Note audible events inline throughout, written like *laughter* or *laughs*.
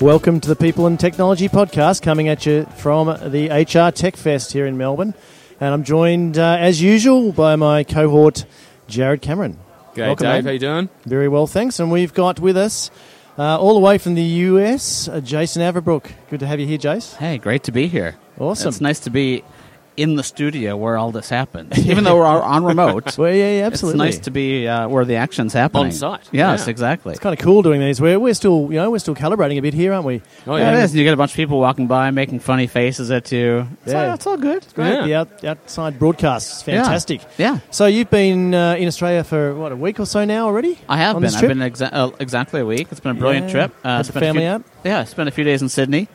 Welcome to the People and Technology podcast, coming at you from the HR Tech Fest here in Melbourne. And I'm joined, uh, as usual, by my cohort, Jared Cameron. G'day, Welcome, Dave. mate. How you doing? Very well, thanks. And we've got with us, uh, all the way from the US, uh, Jason Averbook. Good to have you here, Jace. Hey, great to be here. Awesome. It's nice to be in the studio where all this happens, *laughs* even though we're on remote. *laughs* Well, yeah, yeah, absolutely. It's nice to be uh, where the action's happening On site, Yes, yeah. exactly. It's kind of cool doing these. We're, we're still, you know, we're still calibrating a bit here, aren't we? Oh Yeah, yeah. it is. You get a bunch of people walking by making funny faces at you. It's, Yeah. all, it's all good. Great. Yeah. The out, outside broadcast is fantastic. Yeah, So you've been uh, in Australia for what a week or so now already? I have been. I've been exa- uh, exactly a week. It's been a brilliant Yeah. trip. Had the spent a family few- out? Yeah, I spent a few days in Sydney.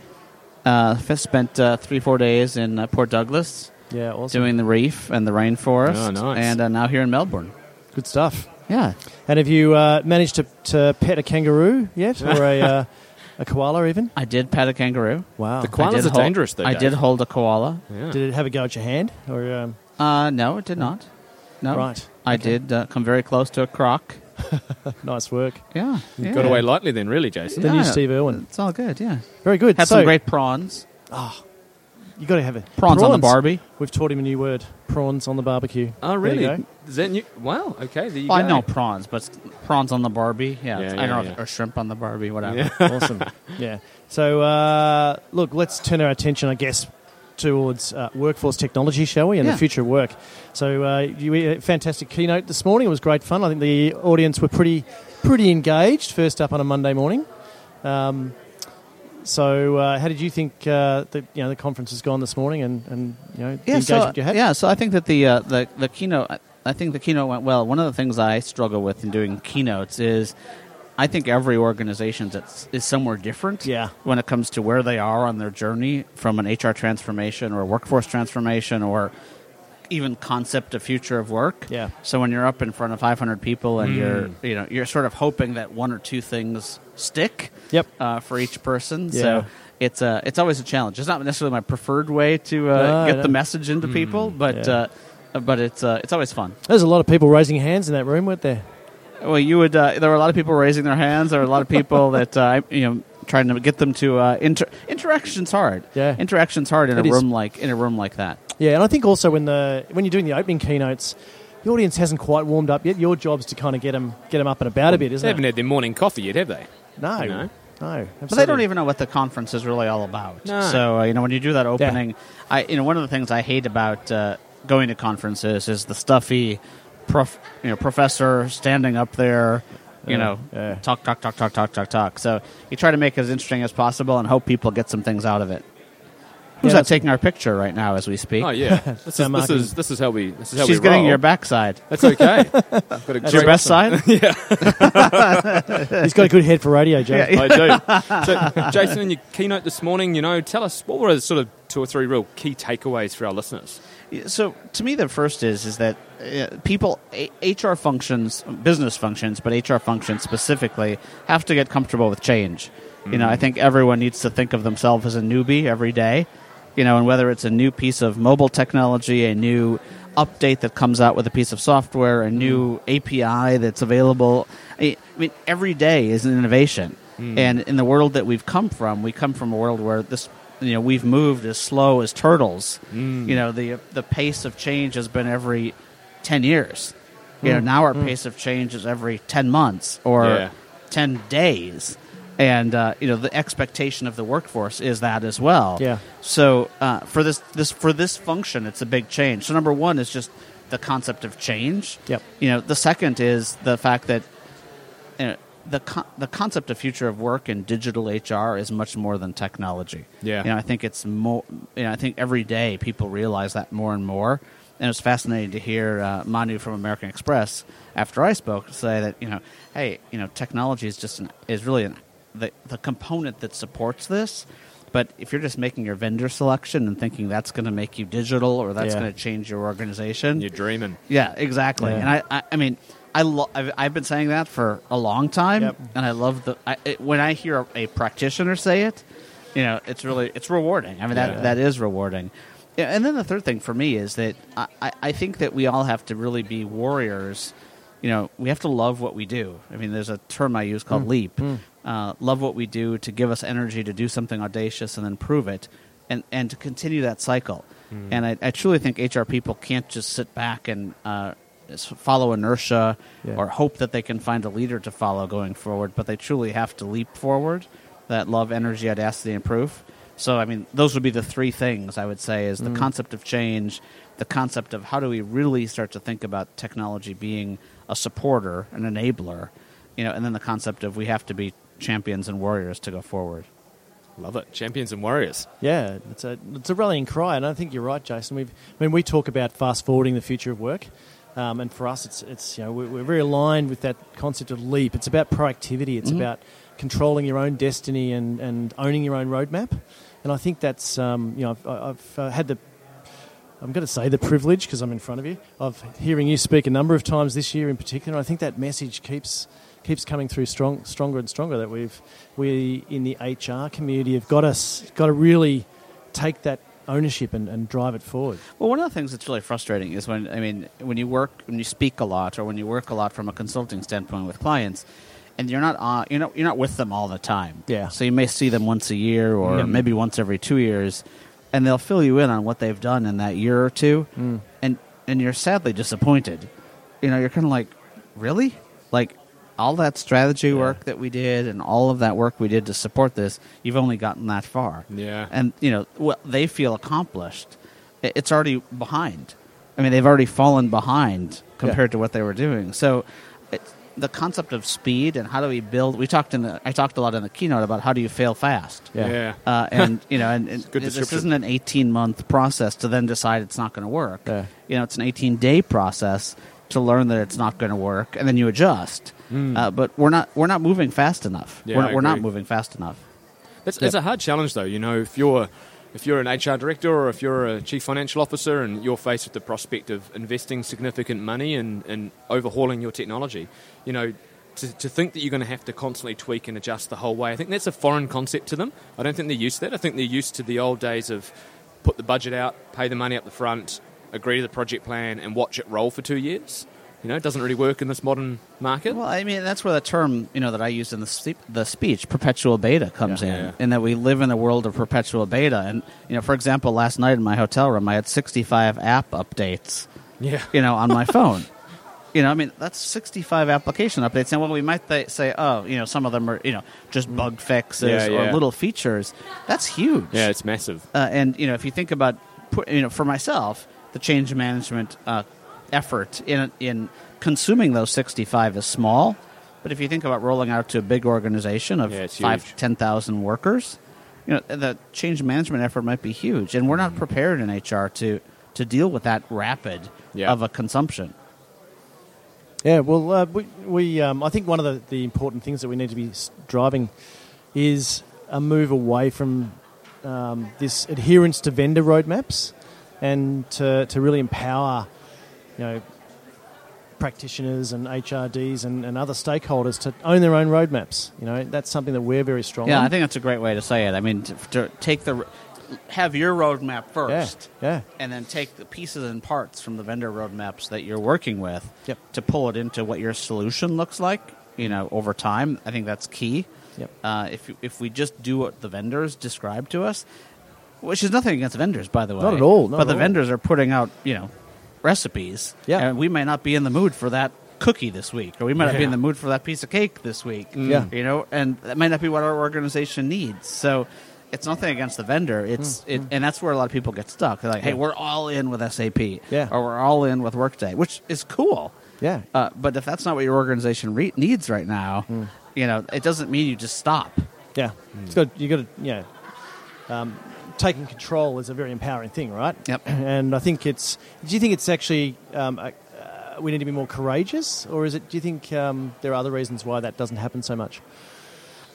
Uh, spent uh, three, four days in uh, Port Douglas Yeah, awesome. doing the reef and the rainforest. Oh, nice. And uh, now here in Melbourne. Good stuff. Yeah. And have you uh, managed to, to pet a kangaroo yet, or a uh, a koala even? I did pet a kangaroo. Wow. The I koalas did are hold- dangerous, though. I Dave. did hold a koala. Yeah. Did it have a go at your hand, or um, Uh, no, it did not. No. right? I Okay. did uh, come very close to a croc. *laughs* Nice work. Yeah. You yeah. Got away lightly then, really, Jason. The new Yeah. Steve Irwin. It's all good, yeah. Very good. Had so some great prawns. Oh. You got to have it. Prawns, on the Barbie. We've taught him a new word: prawns on the barbecue. Oh, really? you. Is that new? Wow. Okay. There you Well, I know prawns, but prawns on the Barbie. Yeah. Yeah, yeah, I don't know. yeah. Or shrimp on the Barbie, whatever. Yeah. *laughs* awesome. Yeah. So uh, look, let's turn our attention, I guess, towards uh, workforce technology, shall we, and Yeah. the future of work. So uh, you a fantastic keynote this morning. It was great fun. I think the audience were pretty pretty engaged. First up on a Monday morning. Um, so uh, how did you think uh, the you know the conference has gone this morning, and, and you know the Yeah, so, you had? yeah, so I think that the, uh, the, the keynote, I think the keynote went well. One of the things I struggle with in doing keynotes is I think every organization that's, is somewhere different. Yeah. when it comes to where they are on their journey from an HR transformation or a workforce transformation or even concept of future of work. Yeah. So when you're up in front of 500 people and you're you know you're sort of hoping that one or two things stick. Yep. Uh, for each person. Yeah. So it's uh, it's always a challenge. It's not necessarily my preferred way to uh, No, get the message into people, but Yeah. uh, but it's uh, it's always fun. There's a lot of people raising hands in that room, weren't there? Well, you would. Uh, there were a lot of people raising their hands. There were a lot of people *laughs* that uh, you know trying to get them to uh, inter- interactions hard. Yeah. interactions hard in It a is. room like in a room like that. Yeah, and I think also when the when you're doing the opening keynotes, the audience hasn't quite warmed up yet. Your job's to kind of get them get them up and about a bit, isn't it? They haven't had their morning coffee yet, have they? No, you know. no, But they don't even know what the conference is really all about. No. So uh, you know when you do that opening, I you know one of the things I hate about uh, going to conferences is the stuffy, prof, you know, professor standing up there. You Yeah, know, yeah. talk, talk, talk, talk, talk, talk, talk. So you try to make it as interesting as possible and hope people get some things out of it. Who's Yeah, that taking our picture right now as we speak? Oh yeah. *laughs* This is, this is this is how we this is how She's we getting roll. your backside. That's okay. *laughs* I've got a It's great- your best side? *laughs* Yeah, he's got a good head for radio, Joe. Yeah, I do. So, Jason, in your keynote this morning, you know, tell us what were the sort of two or three real key takeaways for our listeners. So to me, the first is is that uh, people HR functions, business functions, but HR functions specifically have to get comfortable with change. You know, I mm-hmm. think everyone needs to think of themselves as a newbie every day. You know, and whether it's a new piece of mobile technology, a new update that comes out with a piece of software, a new mm-hmm. API that's available. I I mean, every day is an innovation. Mm-hmm. And in the world that we've come from, we come from a world where this, you know, we've moved as slow as turtles. You know, the the pace of change has been every ten years. You know, now our pace of change is every ten months or Yeah. ten days. And uh, you know the expectation of the workforce is that as well. Yeah. So uh, for this this for this function, it's a big change. So number one is just the concept of change. Yep. You know, the second is the fact that you know, the con- the concept of future of work and digital HR is much more than technology. Yeah. You know, I think it's more. You know, I think every day people realize that more and more. And it was fascinating to hear uh, Manu from American Express after I spoke say that you know, hey, you know, technology is just an, is really an, the the component that supports this. But if you're just making your vendor selection and thinking that's going to make you digital or that's Yeah. going to change your organization, You're dreaming. yeah, exactly. Yeah. And I, I, I mean, I lo- I've, I've been saying that for a long time, Yep. and I love the I, it, when I hear a, a practitioner say it. You know, it's really it's rewarding. I mean, Yeah. that that is rewarding. Yeah, and then the third thing for me is that I, I, think that we all have to really be warriors. you know, we have to love what we do. I mean, there's a term I use called leap. Uh, love what we do to give us energy to do something audacious and then prove it, and and to continue that cycle. And I, I truly think HR people can't just sit back and uh, follow inertia Yeah. or hope that they can find a leader to follow going forward, but they truly have to leap forward. That love, energy, audacity, and proof. So, I mean, those would be the three things I would say: is the mm-hmm. concept of change, the concept of how do we really start to think about technology being a supporter, an enabler, you know, and then the concept of we have to be champions and warriors to go forward. Love it. Champions and warriors. Yeah, it's a it's a rallying cry, and I think you're right, Jason. We've I mean we talk about fast forwarding the future of work, um, and for us, it's it's you know we're, we're very aligned with that concept of leap. It's about proactivity. It's about controlling your own destiny and, and owning your own roadmap. And I think that's um, you know I've, I've uh, had the I'm going to say the privilege because I'm in front of you of hearing you speak a number of times this year in particular. I think that message keeps keeps coming through strong, stronger and stronger. That we've we in the HR community have got us got to really take that ownership and, and drive it forward. Well, one of the things that's really frustrating is when I mean when you work when you speak a lot or when you work a lot from a consulting standpoint with clients, and you're not on, you're not you're not with them all the time. Yeah. So you may see them once a year or Yeah. maybe once every two years, and they'll fill you in on what they've done in that year or two, Mm. and and you're sadly disappointed. You know, you're kind of like, really, like. All that strategy Yeah. work that we did and all of that work we did to support this, you've only gotten that far Yeah. and you know what they feel accomplished it's already behind i mean they've already fallen behind compared to what they were doing so it's the concept of speed and how do we build we talked in the i talked a lot in the keynote about how do you fail fast Yeah. yeah. uh, and *laughs* you know and, and Good this isn't an 18 month process to then decide it's not going to work Yeah. you know it's an 18 day process to learn that it's not going to work and then you adjust uh, but we're not we're not moving fast enough. Yeah, we're, we're not moving fast enough It's, it's a hard challenge, though. You know, if you're if you're an HR director or if you're a chief financial officer and you're faced with the prospect of investing significant money and, and overhauling your technology, you know, to, to think that you're going to have to constantly tweak and adjust the whole way, I think that's a foreign concept to them. I don't think they're used to that. I think they're used to the old days of put the budget out, pay the money up the front, agree to the project plan, and watch it roll for two years. You know, it doesn't really work in this modern market. Well, I mean, that's where the term you know that I used in the spe- the speech, perpetual beta, comes Yeah. in, Yeah. in that we live in a world of perpetual beta. And you know, for example, last night in my hotel room, I had 65 app updates, yeah. you know, on my *laughs* phone. You know, I mean, that's 65 application updates. And well, we might th- say, oh, you know, some of them are, you know, just bug fixes Yeah, or little features. That's huge. Yeah, it's massive. Uh, and you know, if you think about, you know, for myself, the change management uh, effort in in consuming those sixty five is small, but if you think about rolling out to a big organization of Yeah, it's five huge. ten thousand workers, you know, the change management effort might be huge, and we're not prepared in HR to to deal with that rapid Yeah. of a consumption. Yeah, well, uh, we, we um, I think one of the, the important things that we need to be driving is a move away from um, this adherence to vendor roadmaps and to, to really empower, you know, practitioners and HRDs and, and other stakeholders to own their own roadmaps. You know, that's something that we're very strong Yeah, on. I think that's a great way to say it. I mean, to, to take the have your roadmap yeah, first. yeah, and then take the pieces and parts from the vendor roadmaps that you're working with Yep. to pull it into what your solution looks like you know over time i think that's key Yep. uh, if, if we just do what the vendors describe to us which is nothing against vendors by the way Not at all, not but at the all. vendors are putting out you know recipes Yeah. and we may not be in the mood for that cookie this week or we might not be in the mood for that piece of cake this week Yeah. you know and that might not be what our organization needs so it's nothing against the vendor it's it, and that's where a lot of people get stuck they're like hey Mm, we're all in with sap Yeah. or we're all in with workday which is cool yeah. uh, but if that's not what your organization re- needs right now Mm. you know it doesn't mean you just stop Yeah, it's got you got to yeah. Um, taking control is a very empowering thing, right? Yep. *clears throat* And I think it's. Do you think it's actually um, uh, uh, we need to be more courageous, or is it? Do you think um, there are other reasons why that doesn't happen so much?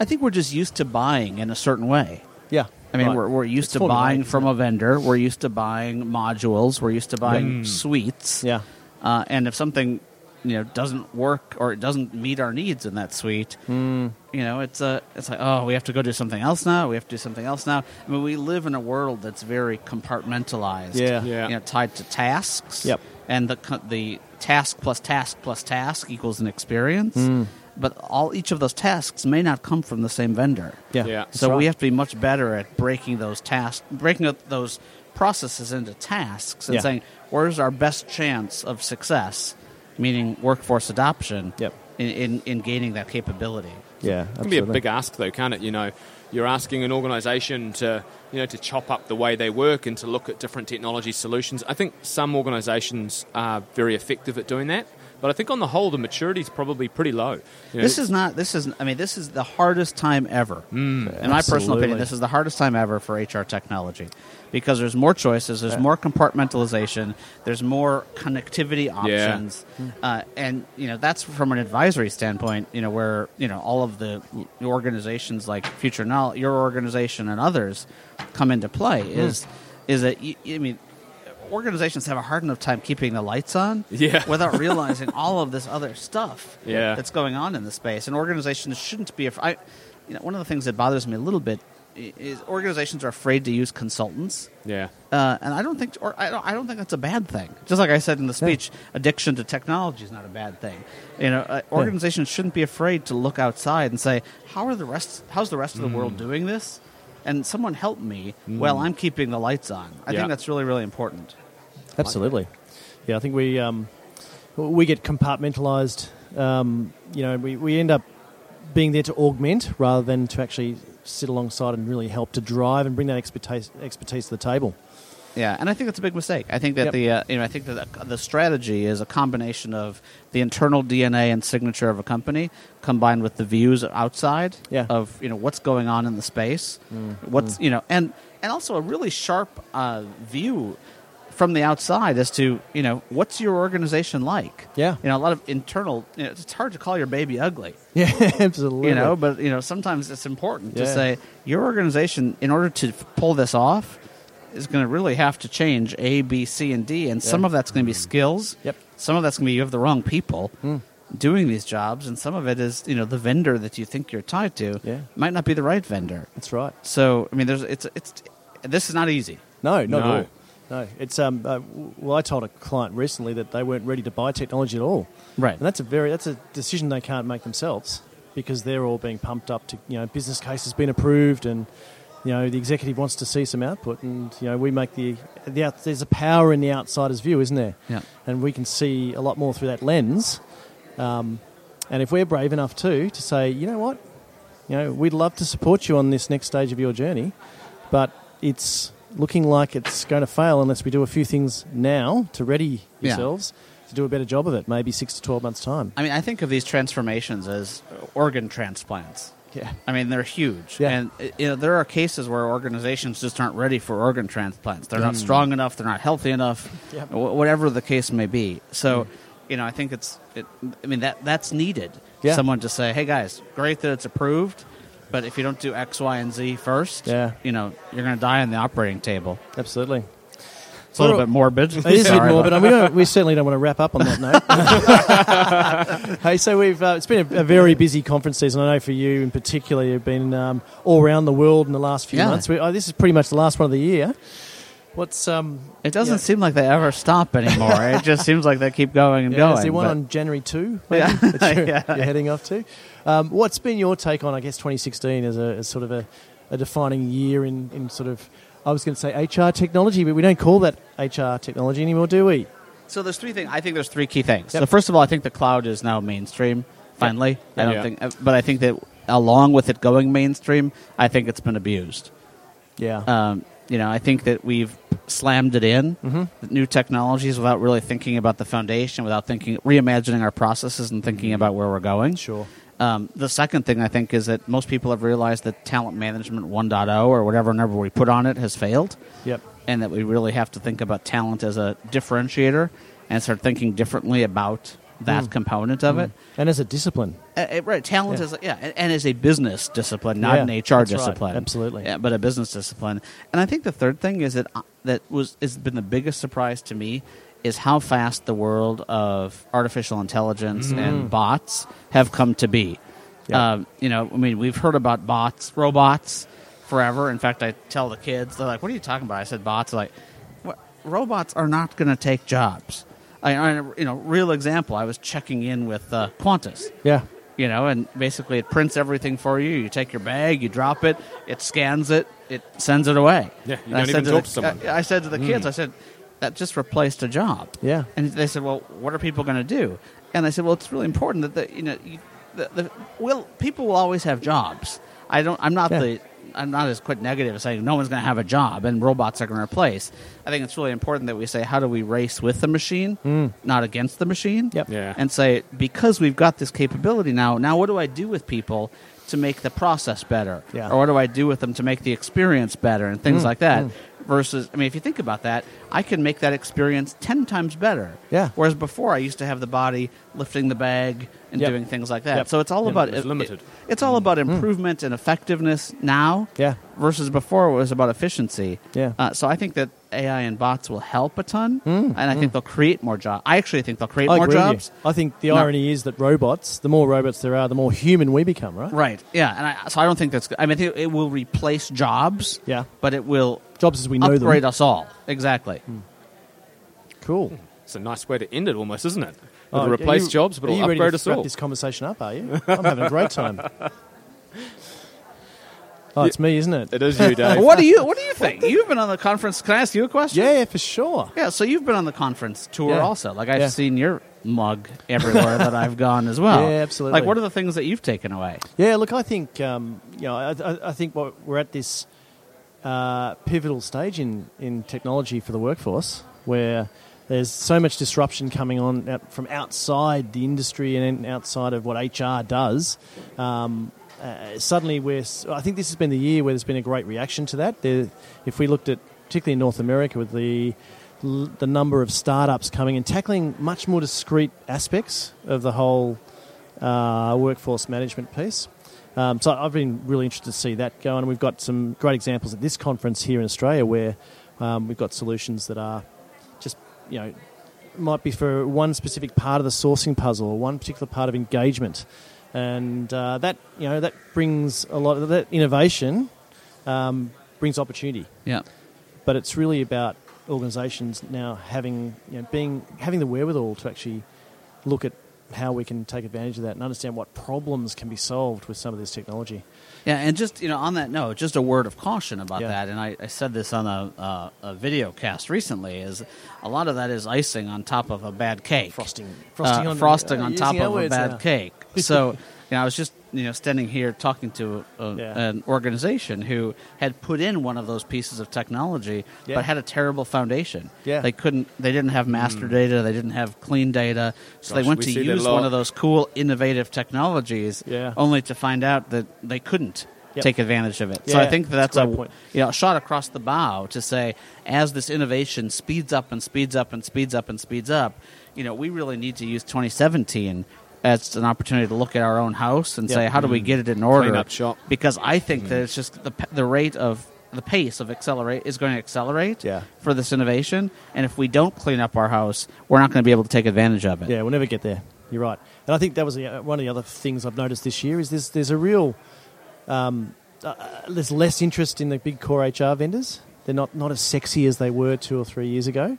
i think we're just used to buying in a certain way Yeah, I mean, right. we're, we're used It's to buying from a vendor. We're used to buying modules. We're used to buying suites. Yeah, Uh, and if something, you know, doesn't work or it doesn't meet our needs in that suite, Mm. You know, it's a, it's like, oh, we have to go do something else now. We have to do something else now. I mean, we live in a world that's very compartmentalized. Yeah. Yeah. You know, tied to tasks. Yep. And the the task plus task plus task equals an experience. Mm. But all each of those tasks may not come from the same vendor. Yeah. Yeah. So right. we have to be much better at breaking those tasks, breaking up those processes into tasks, and Yeah. saying where's our best chance of success, meaning workforce adoption. Yep. In, in, in gaining that capability. Yeah, It can be a big ask, though, can't it? You know, you're asking an organisation to, you know, to chop up the way they work and to look at different technology solutions. I think some organisations are very effective at doing that, but I think on the whole, the maturity is probably pretty low. You know, This is not. This is. I mean, this is the hardest time ever. Hmm, In my personal opinion, this is the hardest time ever for HR technology because there's more choices, there's more compartmentalization, there's more connectivity options, hmm. uh, and you know that's from an advisory standpoint. You know where you know all of the organizations like Future Knowledge, your organization, and others come into play. Hmm. Is is that I mean. Organizations have a hard enough time keeping the lights on Yeah. *laughs* without realizing all of this other stuff Yeah. that's going on in the space. And organizations shouldn't be. Af- I, you know, one of the things that bothers me a little bit is organizations are afraid to use consultants, yeah. uh, and I don't think, or I don't, I don't think that's a bad thing. Just like I said in the speech, addiction to technology is not a bad thing. You know, uh, organizations shouldn't be afraid to look outside and say, "How are the rest? How's the rest of the world doing this?" And someone help me while I'm keeping the lights on. I Yeah. think that's really, really important. Absolutely. Yeah, I think we um, we get compartmentalized. Um, you know, we, we end up being there to augment rather than to actually sit alongside and really help to drive and bring that expertise expertise to the table. Yeah, and I think that's a big mistake. I think that Yep. the uh, you know I think that the, the strategy is a combination of the internal DNA and signature of a company combined with the views outside Yeah. Mm. of you know what's going on in the space, what's you know and and also a really sharp uh, view from the outside as to you know what's your organization like. Yeah. you know a lot of internal. You know, it's hard to call your baby ugly *laughs* Yeah, absolutely. you know but you know sometimes it's important to say your organization in order to pull this off is going to really have to change a b c and d and some of that's going to be skills Yep. some of that's going to be you have the wrong people Hmm. doing these jobs and some of it is you know the vendor that you think you're tied to Yeah. might not be the right vendor That's right. so i mean there's it's it's this is not easy No, not No. at all. No, it's um. Uh, well, I told a client recently that they weren't ready to buy technology at all, right and that's a very that's a decision they can't make themselves because they're all being pumped up to you know business case has been approved and you know the executive wants to see some output and you know we make the the out, there's a power in the outsider's view, isn't there? yeah and we can see a lot more through that lens. Um, and if we're brave enough too to say, you know what, you know, we'd love to support you on this next stage of your journey, but it's looking like it's going to fail unless we do a few things now to ready Yeah. yourselves to do a better job of it. Maybe six to twelve months time. i mean i think of these transformations as organ transplants Yeah, I mean, they're huge, Yeah. and uh, you know there are cases where organizations just aren't ready for organ transplants. They're not strong enough. They're not healthy enough. Yep. wh- whatever the case may be. So, you know, I think it's. It, I mean that that's needed. Yeah. Someone to say, "Hey guys, great that it's approved, but if you don't do X, Y, and Z first, Yeah. you know, you're going to die on the operating table." absolutely. It's a little bit morbid. It is a bit Sorry more, we, don't, we certainly don't want to wrap up on that *laughs* note. hey, so we've uh, it's been a, a very busy conference season. I know for you in particular, you've been um, all around the world in the last few Yeah. months. We, oh, this is pretty much the last one of the year. What's um? It doesn't Yeah. seem like they ever stop anymore. it just seems like they keep going and Yeah, going. is there one but- on January two? Yeah. *laughs* that you're, *laughs* Yeah. you're heading off to. Um, what's been your take on, I guess, 2016 as a as sort of a, a defining year in, in sort of I was going to say HR technology, but we don't call that HR technology anymore, do we? So there's three things. I think there's three key things. Yep. So first of all, I think the cloud is now mainstream. Finally, I don't Yeah. think, uh, but I think that along with it going mainstream, I think it's been abused. Yeah. Um, you know, I think that we've slammed it in mm-hmm. new technologies without really thinking about the foundation, without thinking, reimagining our processes and thinking about where we're going. Sure. Um, the second thing I think is that most people have realized that talent management 1.0 or whatever number we put on it has failed Yep. and that we really have to think about talent as a differentiator and start thinking differently about that Mm. component of it. And as a discipline. Uh, right, talent Yeah. is yeah, and, and as a business discipline, not Yeah, an HR that's right. discipline. Absolutely. yeah, but a business discipline. And I think the third thing is that uh, that was has been the biggest surprise to me is how fast the world of artificial intelligence and bots have come to be. Mm-hmm. Yeah. Um, you know, I mean, we've heard about bots, robots, forever. In fact, I tell the kids, they're like, "What are you talking about?" I said, "Bots." They're like, what? robots are not going to take jobs. I, I, you know, real example. I was checking in with uh, Qantas. Yeah. You know, and basically it prints everything for you. You take your bag, you drop it, it scans it, it sends it away. Yeah, you And don't said even talk to someone. I, I said to the kids, I said, that just replaced a job. Yeah. And they said, "Well, what are people going to do?" And I said, "Well, it's really important that the you know you, the, the well people will always have jobs. I don't. I'm not Yeah. the. I'm not as quite negative as saying no one's going to have a job and robots are going to replace. I think it's really important that we say how do we race with the machine, hmm. not against the machine. Yep. Yeah. And say because we've got this capability now. Now, what do I do with people? To make the process better, Yeah. or what do I do with them to make the experience better, and things hmm. like that. Hmm. Versus, I mean, if you think about that, I can make that experience ten times better. Yeah. Whereas before, I used to have the body lifting the bag and Yep. doing things like that. Yep. So it's all Yeah, about it was limited. it's all about improvement and effectiveness now. Yeah. Versus before, it was about efficiency. Yeah. Uh, so I think that AI and bots will help a ton, hmm. and I think hmm. they'll create more jobs. I actually think they'll create I more agree with you. jobs. I think the No. irony is that robots, the more robots there are, the more human we become, right? Right. Yeah. And I, so I don't think that's. I mean, I think it will replace jobs. Yeah. But it will Jobs as we know upgrade them. us all. Exactly. Hmm. Cool. It's a nice way to end it, almost, isn't it? Oh, It'll replace you- jobs, but are it'll you ready upgrade to us wrap all. this conversation up, are you? I'm having a great time. *laughs* Oh, it's me, isn't it? It is you, Dave. *laughs* what do you What do you think? You've been on the conference. Can I ask you a question? Yeah, for sure. Yeah, so you've been on the conference tour Yeah. also. Like I've Yeah. seen your mug everywhere that I've gone as well. Yeah, absolutely. Like, what are the things that you've taken away? Yeah, look, I think um, you know, I, I, I think what we're at this uh, pivotal stage in, in technology for the workforce, where there's so much disruption coming on out, from outside the industry and outside of what HR does. Um, uh, suddenly, we're. I think this has been the year where there's been a great reaction to that. There, if we looked at, particularly in North America, with the the number of startups coming and tackling much more discrete aspects of the whole uh, workforce management piece. Um, so I've been really interested to see that go on. We've got some great examples at this conference here in Australia where um, we've got solutions that are just, you know, might be for one specific part of the sourcing puzzle or one particular part of engagement. And uh, that, you know, that brings a lot of that innovation um, brings opportunity Yeah. but it's really about organisations now having you know, being having the wherewithal to actually look at how we can take advantage of that and understand what problems can be solved with some of this technology. Yeah, and just you know, on that note, just a word of caution about Yeah. that. And I, I said this on a, uh, a video cast recently: is a lot of that is icing on top of a bad cake, Frosting, frosting, uh, on, frosting uh, on top of a bad now. cake. *laughs* So, you know, I was just you know standing here talking to a, Yeah. an organization who had put in one of those pieces of technology, Yeah. but had a terrible foundation. Yeah. they couldn't. They didn't have master mm. data. They didn't have clean data. So they went we to see that a use one of those cool, innovative technologies, Yeah. only to find out that they couldn't. Yep. Take advantage of it. Yeah, so I think that that's that's a a point. you know a shot across the bow to say as this innovation speeds up and speeds up and speeds up and speeds up, you know we really need to use 2017 as an opportunity to look at our own house and Yep. say how do we get it in order? Clean up shop. Because I think that it's just the the rate of the pace of accelerate is going to accelerate Yeah. for this innovation, and if we don't clean up our house, we're not going to be able to take advantage of it. Yeah, we'll never get there. You're right, and I think that was the, uh, one of the other things I've noticed this year is there's there's a real um, uh, there's less interest in the big core HR vendors. They're not not as sexy as they were two or three years ago,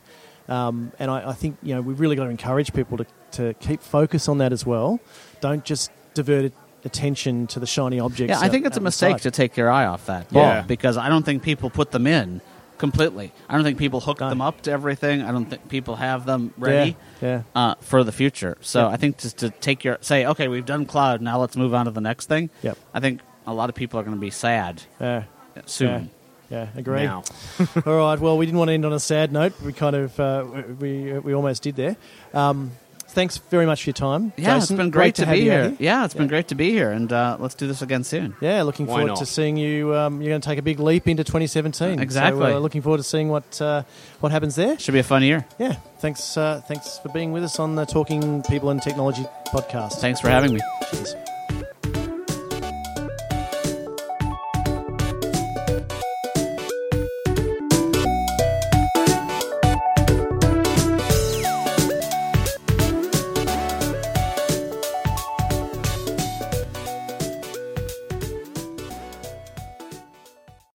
um, and I, I think you know we've really got to encourage people to to keep focus on that as well. Don't just divert attention to the shiny objects. Yeah, I out- think it's a mistake inside. to take your eye off that ball Yeah. because I don't think people put them in completely. I don't think people hook No. them up to everything. I don't think people have them ready Yeah, uh, for the future. So Yeah. I think just to take your say, okay, we've done cloud, now let's move on to the next thing. Yep. I think a lot of people are going to be sad yeah, soon. yeah, yeah. Agree. Now. *laughs* All right. Well, we didn't want to end on a sad note. We kind of uh, we we almost did there. Um, thanks very much for your time. Yeah, Jason. it's been great, to, have be you out here. Yeah, it's been great to be here, and uh, let's do this again soon. Yeah, looking Why forward not? to seeing you. Um, you're going to take a big leap into 2017. Exactly. So, uh, looking forward to seeing what uh, what happens there. Should be a fun year. Yeah. Thanks. Uh, thanks for being with us on the Talking People and Technology podcast. Thanks for having me. Cheers.